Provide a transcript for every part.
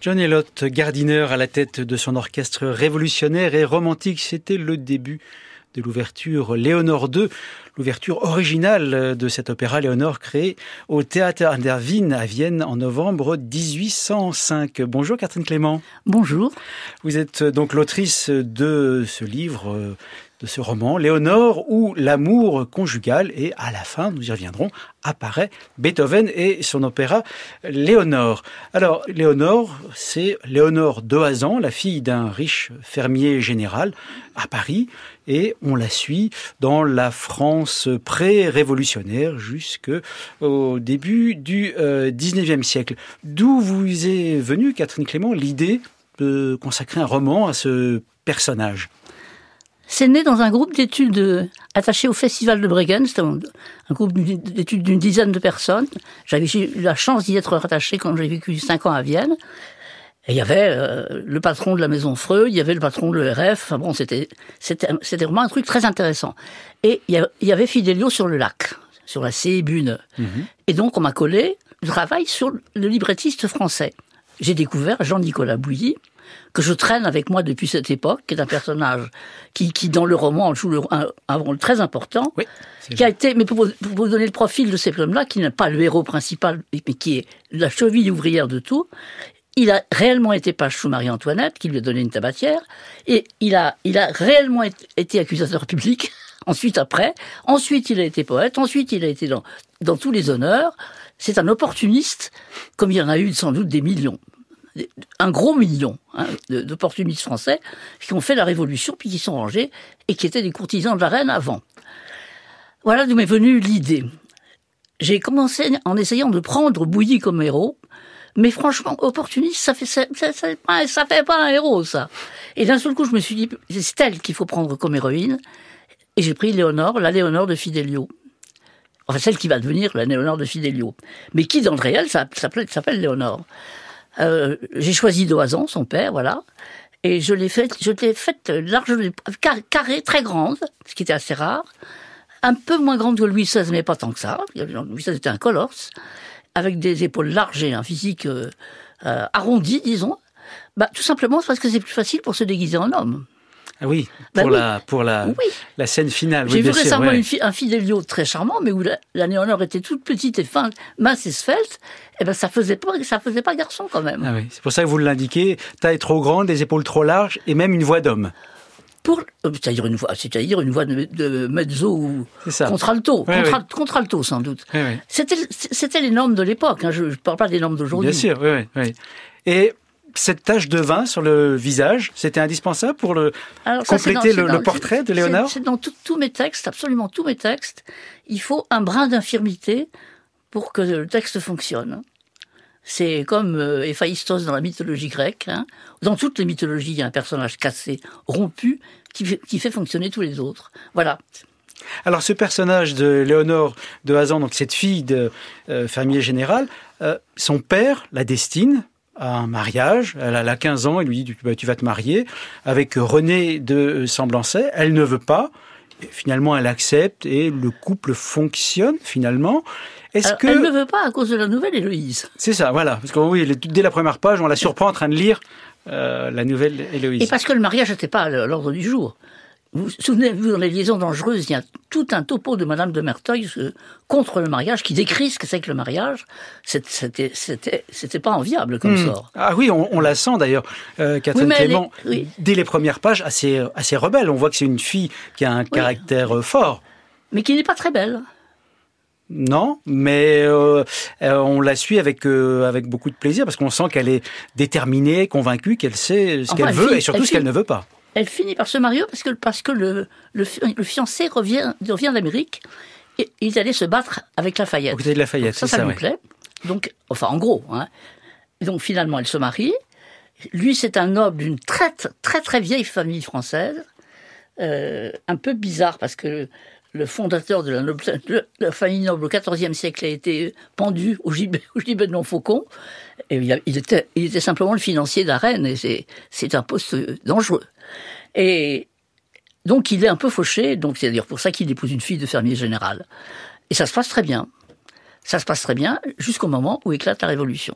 John Elliott, Gardiner à la tête de son orchestre révolutionnaire et romantique, c'était le début de l'ouverture Léonore II, l'ouverture originale de cet opéra Léonore créé au Théâtre an der Wien à Vienne en novembre 1805. Bonjour Catherine Clément. Bonjour. Vous êtes donc l'autrice de ce livre de ce roman, Léonore, où l'amour conjugal, et à la fin, nous y reviendrons, apparaît Beethoven et son opéra Léonore. Alors, Léonore, c'est Léonore d'Oazan, la fille d'un riche fermier général à Paris, et on la suit dans la France pré-révolutionnaire jusqu'au début du euh, 19e siècle. D'où vous est venue, Catherine Clément, l'idée de consacrer un roman à ce personnage? C'est né dans un groupe d'études attaché au Festival de Bregenz, c'était un, groupe d'études d'une dizaine de personnes. J'avais eu la chance d'y être rattaché quand j'ai vécu cinq ans à Vienne. Et il y avait euh, le patron de la maison Freud, il y avait le patron de l'ERF. Enfin bon, c'était vraiment un truc très intéressant. Et il y avait Fidelio sur le lac, sur la Seebühne. Mm Et donc on m'a collé le travail sur le librettiste français. J'ai découvert Jean-Nicolas Bouilly, que je traîne avec moi depuis cette époque, qui est un personnage qui, qui dans le roman, joue un, rôle très important, qui a été, mais pour, vous donner le profil de cet homme-là, qui n'est pas le héros principal, mais qui est la cheville ouvrière de tout, il a réellement été page sous Marie-Antoinette, qui lui a donné une tabatière, et il a, il a réellement été accusateur public, ensuite après, ensuite il a été poète, ensuite il a été dans, dans tous les honneurs, c'est un opportuniste, comme il y en a eu sans doute des millions un gros million hein, d'opportunistes français qui ont fait la révolution puis qui sont rangés et qui étaient des courtisans de la reine avant. Voilà d'où m'est venue l'idée. J'ai commencé en essayant de prendre Bouilly comme héros, mais franchement, opportuniste, ça fait ça, fait pas un héros, ça. Et d'un seul coup, je me suis dit, c'est elle qu'il faut prendre comme héroïne, et j'ai pris Léonore, la Léonore de Fidelio. Enfin, celle qui va devenir la Léonore de Fidelio. Mais qui, dans le réel, s'appelle Léonore. Euh, j'ai choisi Doazan, son père, voilà. Et je l'ai faite, je l'ai faite large, carrée, très grande, ce qui était assez rare. Un peu moins grande que Louis XVI, mais pas tant que ça. Louis XVI était un colosse, avec des épaules larges et un physique euh, euh, arrondi, disons. Bah, tout simplement parce que c'est plus facile pour se déguiser en homme. Ah oui, bah pour, La, pour la, la scène finale. J'ai vu récemment un Fidelio très charmant, mais où la, la était toute petite et fin, mince et svelte. Et eh ben ça faisait pas, ça faisait pas garçon quand même. Ah oui, c'est pour ça que vous l'indiquez. Taille trop grande, les épaules trop larges et même une voix d'homme. Pour, euh, c'est-à-dire une voix, c'est-à-dire une voix de, mezzo ou contralto, contralto sans doute. C'était, c'était les normes de l'époque. Hein, je, ne parle pas des normes d'aujourd'hui. Bien sûr, oui, oui. Et cette tache de vin sur le visage, c'était indispensable pour le, compléter le, portrait de Léonard C'est dans tous mes textes, absolument tous mes textes. Il faut un brin d'infirmité pour que le texte fonctionne. C'est comme euh, Héphaïstos dans la mythologie grecque. Hein. Dans toutes les mythologies, il y a un personnage cassé, rompu, qui fait, qui fait fonctionner tous les autres. Voilà. Alors ce personnage de Léonore de Hazan, donc cette fille de euh, fermier général, euh, son père la destine à un mariage. Elle a 15 ans, il lui dit tu vas te marier avec René de Semblancet. Elle ne veut pas. finalement, elle accepte et le couple fonctionne finalement. Est-ce que elle ne veut pas à cause de la nouvelle Héloïse C'est ça, voilà. Parce que oui, dès la première page, on la surprend en train de lire euh, la nouvelle Héloïse. Et parce que le mariage n'était pas à l'ordre du jour. Vous vous souvenez-vous, dans les liaisons dangereuses, il y a tout un topo de Madame de Merteuil euh, contre le mariage, qui décrit ce que c'est que le mariage. C'était, c'était, pas enviable comme hmm. sort. Ah oui, on, la sent d'ailleurs, euh, Catherine Clément, dès les premières pages, assez, assez rebelle. On voit que c'est une fille qui a un caractère euh, fort. Mais qui n'est pas très belle. Non, mais on la suit avec avec beaucoup de plaisir parce qu'on sent qu'elle est déterminée, convaincue, qu'elle sait ce qu'elle veut et surtout ce qu'elle ne veut pas elle finit par se marier parce que, parce que le, le, fiancé revient, revient d'Amérique et il est allé se battre avec Lafayette. Vous de Lafayette, ça, ça, ça, lui plaît. Donc, enfin, en gros. Hein. Donc, finalement, elle se marie. Lui, c'est un noble d'une très, très, très vieille famille française. Euh, un peu bizarre parce que le fondateur de la, noble, la, famille noble au XIVe siècle a été pendu au gibet, au gibet de Montfaucon. Et il, il, était, il était simplement le financier de la reine et c'est un poste dangereux. Et donc il est un peu fauché, donc c'est dire pour ça qu'il épouse une fille de fermier général. Et ça se passe très bien. Ça se passe très bien jusqu'au moment où éclate la Révolution.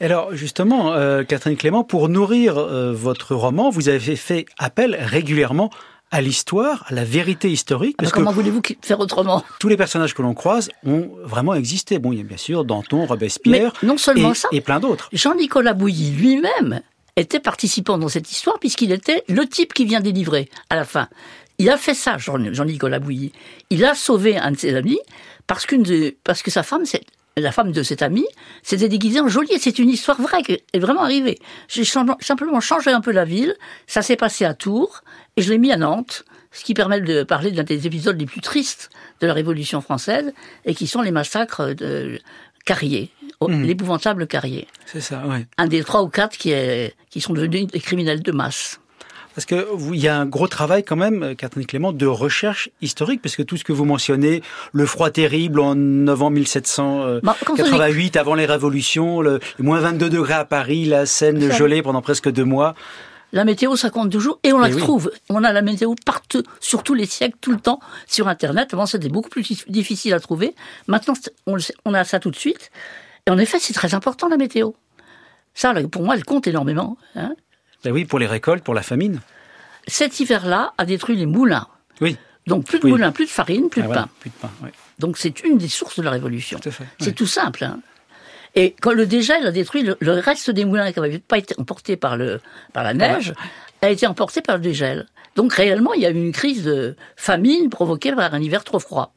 Alors justement, euh, Catherine Clément, pour nourrir euh, votre roman, vous avez fait appel régulièrement à l'histoire, à la vérité historique. Parce comment voulez-vous faire autrement? Tous les personnages que l'on croise ont vraiment existé. Bon, il y a bien sûr Danton, Robespierre, non seulement et, ça, et plein d'autres. Jean-Nicolas Bouilly lui-même était participant dans cette histoire puisqu'il était le type qui vient délivrer à la fin. Il a fait ça, Jean-Nicolas Bouilly. Il a sauvé un de ses amis parce, qu'une parce que sa femme, la femme de cet ami, s'était déguisée en geôlier. C'est une histoire vraie qui est vraiment arrivée. J'ai simplement changé un peu la ville. Ça s'est passé à Tours et je l'ai mis à Nantes, ce qui permet de parler d'un des épisodes les plus tristes de la Révolution française et qui sont les massacres de Carrier. Hmm. l'épouvantable Carrier. C'est ça, oui. Un des trois ou quatre qui, est, qui sont devenus des criminels de masse. Parce que il y a un gros travail quand même, Catherine Clément, de recherche historique, parce que tout ce que vous mentionnez, le froid terrible en novembre 1788, bah, avant les révolutions, le, moins 22 degrés à Paris, la Seine gelée pendant presque deux mois. La météo, ça compte toujours, et on la trouve. On a la météo partout, sur tous les siècles, tout le temps, sur Internet. Avant, c'était beaucoup plus difficile à trouver. Maintenant, on a ça tout de suite. Et en effet, c'est très important la météo. Ça, pour moi, elle compte énormément. Hein ben oui, pour les récoltes, pour la famine. Cet hiver-là a détruit les moulins. Oui. Donc plus de moulins, plus de farine, plus de ah, pain. Plus de pain oui. Donc c'est une des sources de la révolution. C'est tout simple. Hein. Et quand le dégel a détruit le, reste des moulins qui n'avaient pas été emportés par, le, par la neige, a été emporté par le dégel. Donc réellement, il y a eu une crise de famine provoquée par un hiver trop froid.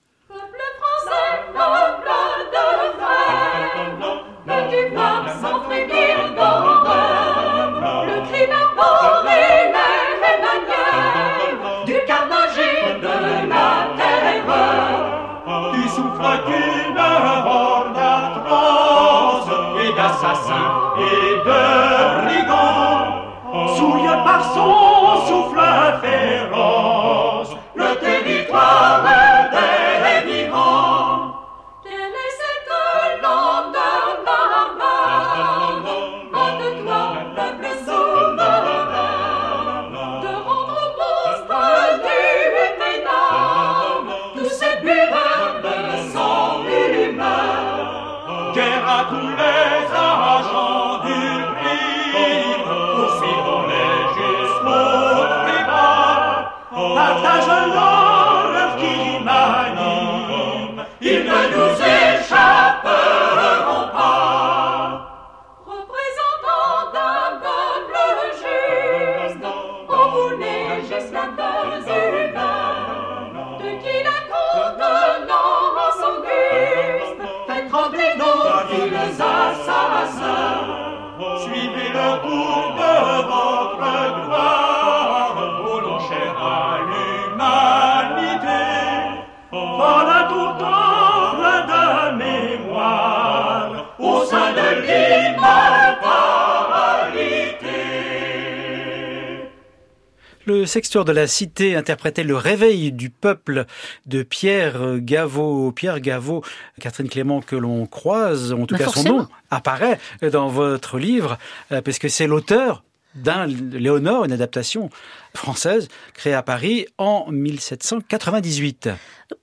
Le de la cité interprétait le réveil du peuple de Pierre Gaveau. Pierre Gaveau, Catherine Clément, que l'on croise, en tout Mais cas son nom apparaît dans votre livre, euh, parce que c'est l'auteur d'un Léonore, une adaptation française créée à Paris en 1798.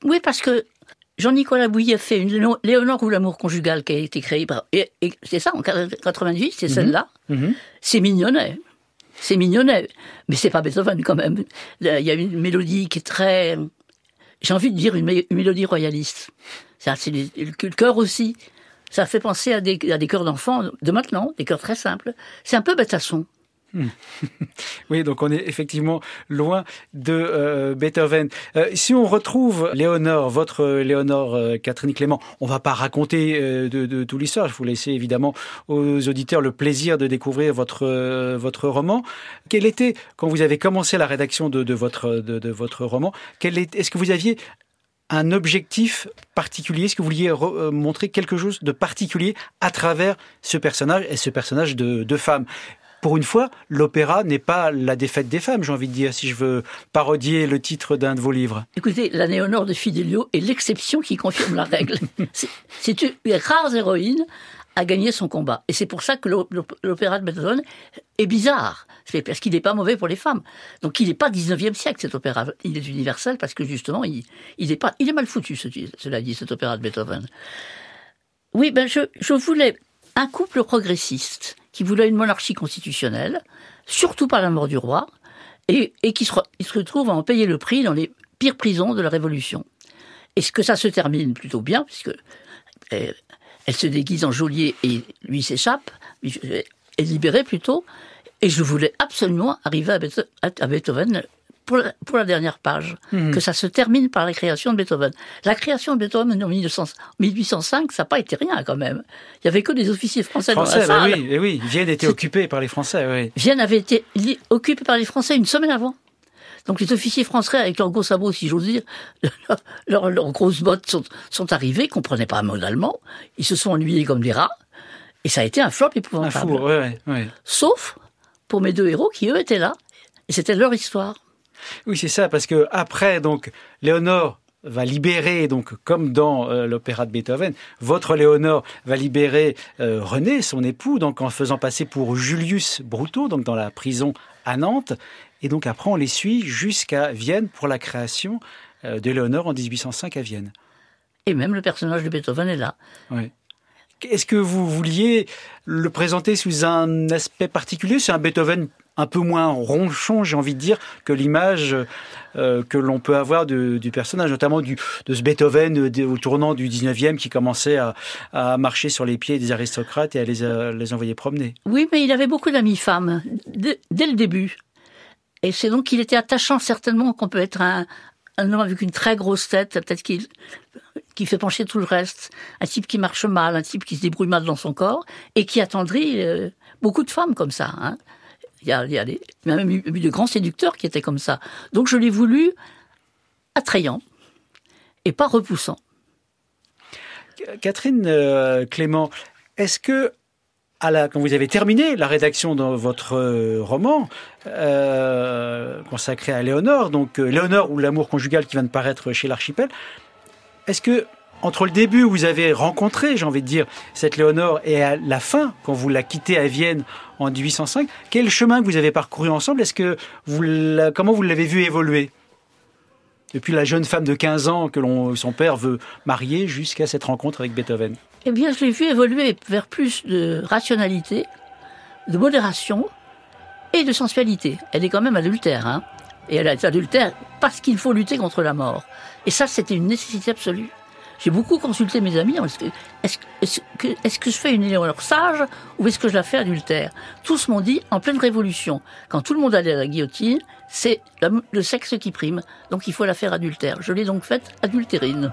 Oui, parce que Jean-Nicolas Bouillet a fait une Léo- Léonore ou l'amour conjugal qui a été créée par. Et, et c'est ça, en 88, c'est celle-là. Mhm. C'est mignonnet. C'est mignonnet. Mais c'est pas Beethoven quand même. Il y a une mélodie qui est très. J'ai envie de dire une, mé- une mélodie royaliste. Ça, C'est le chœur aussi. Ça fait penser à des, à des chœurs d'enfants de maintenant, des chœurs très simples. C'est un peu Betasson. Oui, donc on est effectivement loin de euh, Beethoven. Euh, si on retrouve Léonore, votre euh, Léonore Catherine Clément, on va pas raconter de, tout l'histoire. Je vous laisser évidemment aux auditeurs le plaisir de découvrir votre votre roman. Quel était quand vous avez commencé la rédaction de, votre de, votre roman quel est, Est-ce que vous aviez un objectif particulier? Est-ce que vous vouliez re- montrer quelque chose de particulier à travers ce personnage et ce personnage de, de femme? Pour une fois, l'opéra n'est pas la défaite des femmes, j'ai envie de dire, si je veux parodier le titre d'un de vos livres. Écoutez, la Léonore de Fidelio est l'exception qui confirme la règle. C'est- une des rares héroïnes à gagner son combat. Et c'est pour ça que l'o- l'op- l'opéra de Beethoven est bizarre. C'est parce qu'il n'est pas mauvais pour les femmes. Donc il n'est pas 19e siècle, cet opéra. Il est universel parce que justement, il, il, est, pas, il est mal foutu, ce- cela dit, cet opéra de Beethoven. Oui, ben je, je voulais un couple progressiste qui voulait une monarchie constitutionnelle, surtout par la mort du roi, et, qui se, retrouve à en payer le prix dans les pires prisons de la Révolution. Est-ce que ça se termine plutôt bien, puisque euh, elle se déguise en geôlier et lui s'échappe, euh, est libéré plutôt, et je voulais absolument arriver à Beethoven pour la, pour la dernière page, que ça se termine par la création de Beethoven. La création de Beethoven en 1900 1805, ça n'a pas été rien quand même. Il y avait que des officiers français, dans Français, la bah salle. oui, oui, Vienne était occupée par les Français, oui. Vienne avait été occupée par les Français une semaine avant. Donc les officiers français, avec leurs gros sabots, si j'ose dire, leurs, grosses bottes sont, sont arrivés, comprenaient pas un mot d'allemand, ils se sont ennuyés comme des rats, et ça a été un flop Un épouvantable. four, ouais, ouais, ouais. Sauf pour mes deux héros qui, eux, étaient là, et c'était leur histoire. Oui, c'est ça, parce que après, donc, Léonore va libérer, donc comme dans euh, l'opéra de Beethoven, votre Léonore va libérer euh, René, son époux, donc en faisant passer pour Julius Bruto, donc dans la prison à Nantes. Et donc après, on les suit jusqu'à Vienne pour la création euh, de Léonore en 1805 à Vienne. Et même le personnage de Beethoven est là. Ouais. Est-ce que vous vouliez le présenter sous un aspect particulier? C'est un Beethoven un peu moins ronchon, j'ai envie de dire, que l'image euh, que l'on peut avoir du personnage, notamment de ce Beethoven euh, au tournant du 19e qui commençait à, marcher sur les pieds des aristocrates et à les, euh, envoyer promener. Oui, mais il avait beaucoup d'amis femmes, dès, le début. Et c'est donc qu'il était attachant, certainement, qu'on peut être un, homme avec une très grosse tête, peut-être qu'il qui fait pencher tout le reste, un type qui marche mal, un type qui se débrouille mal dans son corps, et qui attendrit beaucoup de femmes comme ça. Hein. Il y a, y même eu de grands séducteurs qui étaient comme ça. Donc je l'ai voulu attrayant et pas repoussant. Catherine euh, Clément, est-ce que à la, quand vous avez terminé la rédaction de votre euh, roman euh, consacré à Léonore, donc Léonore ou l'amour conjugal qui vient de paraître chez l'Archipel, est-ce que entre le début où vous avez rencontré, j'ai envie de dire, cette Léonore et à la fin, quand vous la quittez à Vienne en 1805, quel chemin que vous avez parcouru ensemble? Est-ce que vous comment vous l'avez vu évoluer? Depuis la jeune femme de 15 ans que son père veut marier jusqu'à cette rencontre avec Beethoven Eh bien, je l'ai vu évoluer vers plus de rationalité, de modération et de sensualité. Elle est quand même adultère, hein. Et elle est adultère parce qu'il faut lutter contre la mort. Et ça, c'était une nécessité absolue. J'ai beaucoup consulté mes amis. Est-ce que, je fais une Éléonore sage ou est-ce que je la fais adultère? Tous m'ont dit, en pleine révolution, quand tout le monde allait à la guillotine, c'est le sexe qui prime. Donc il faut la faire adultère. Je l'ai donc faite adultérine.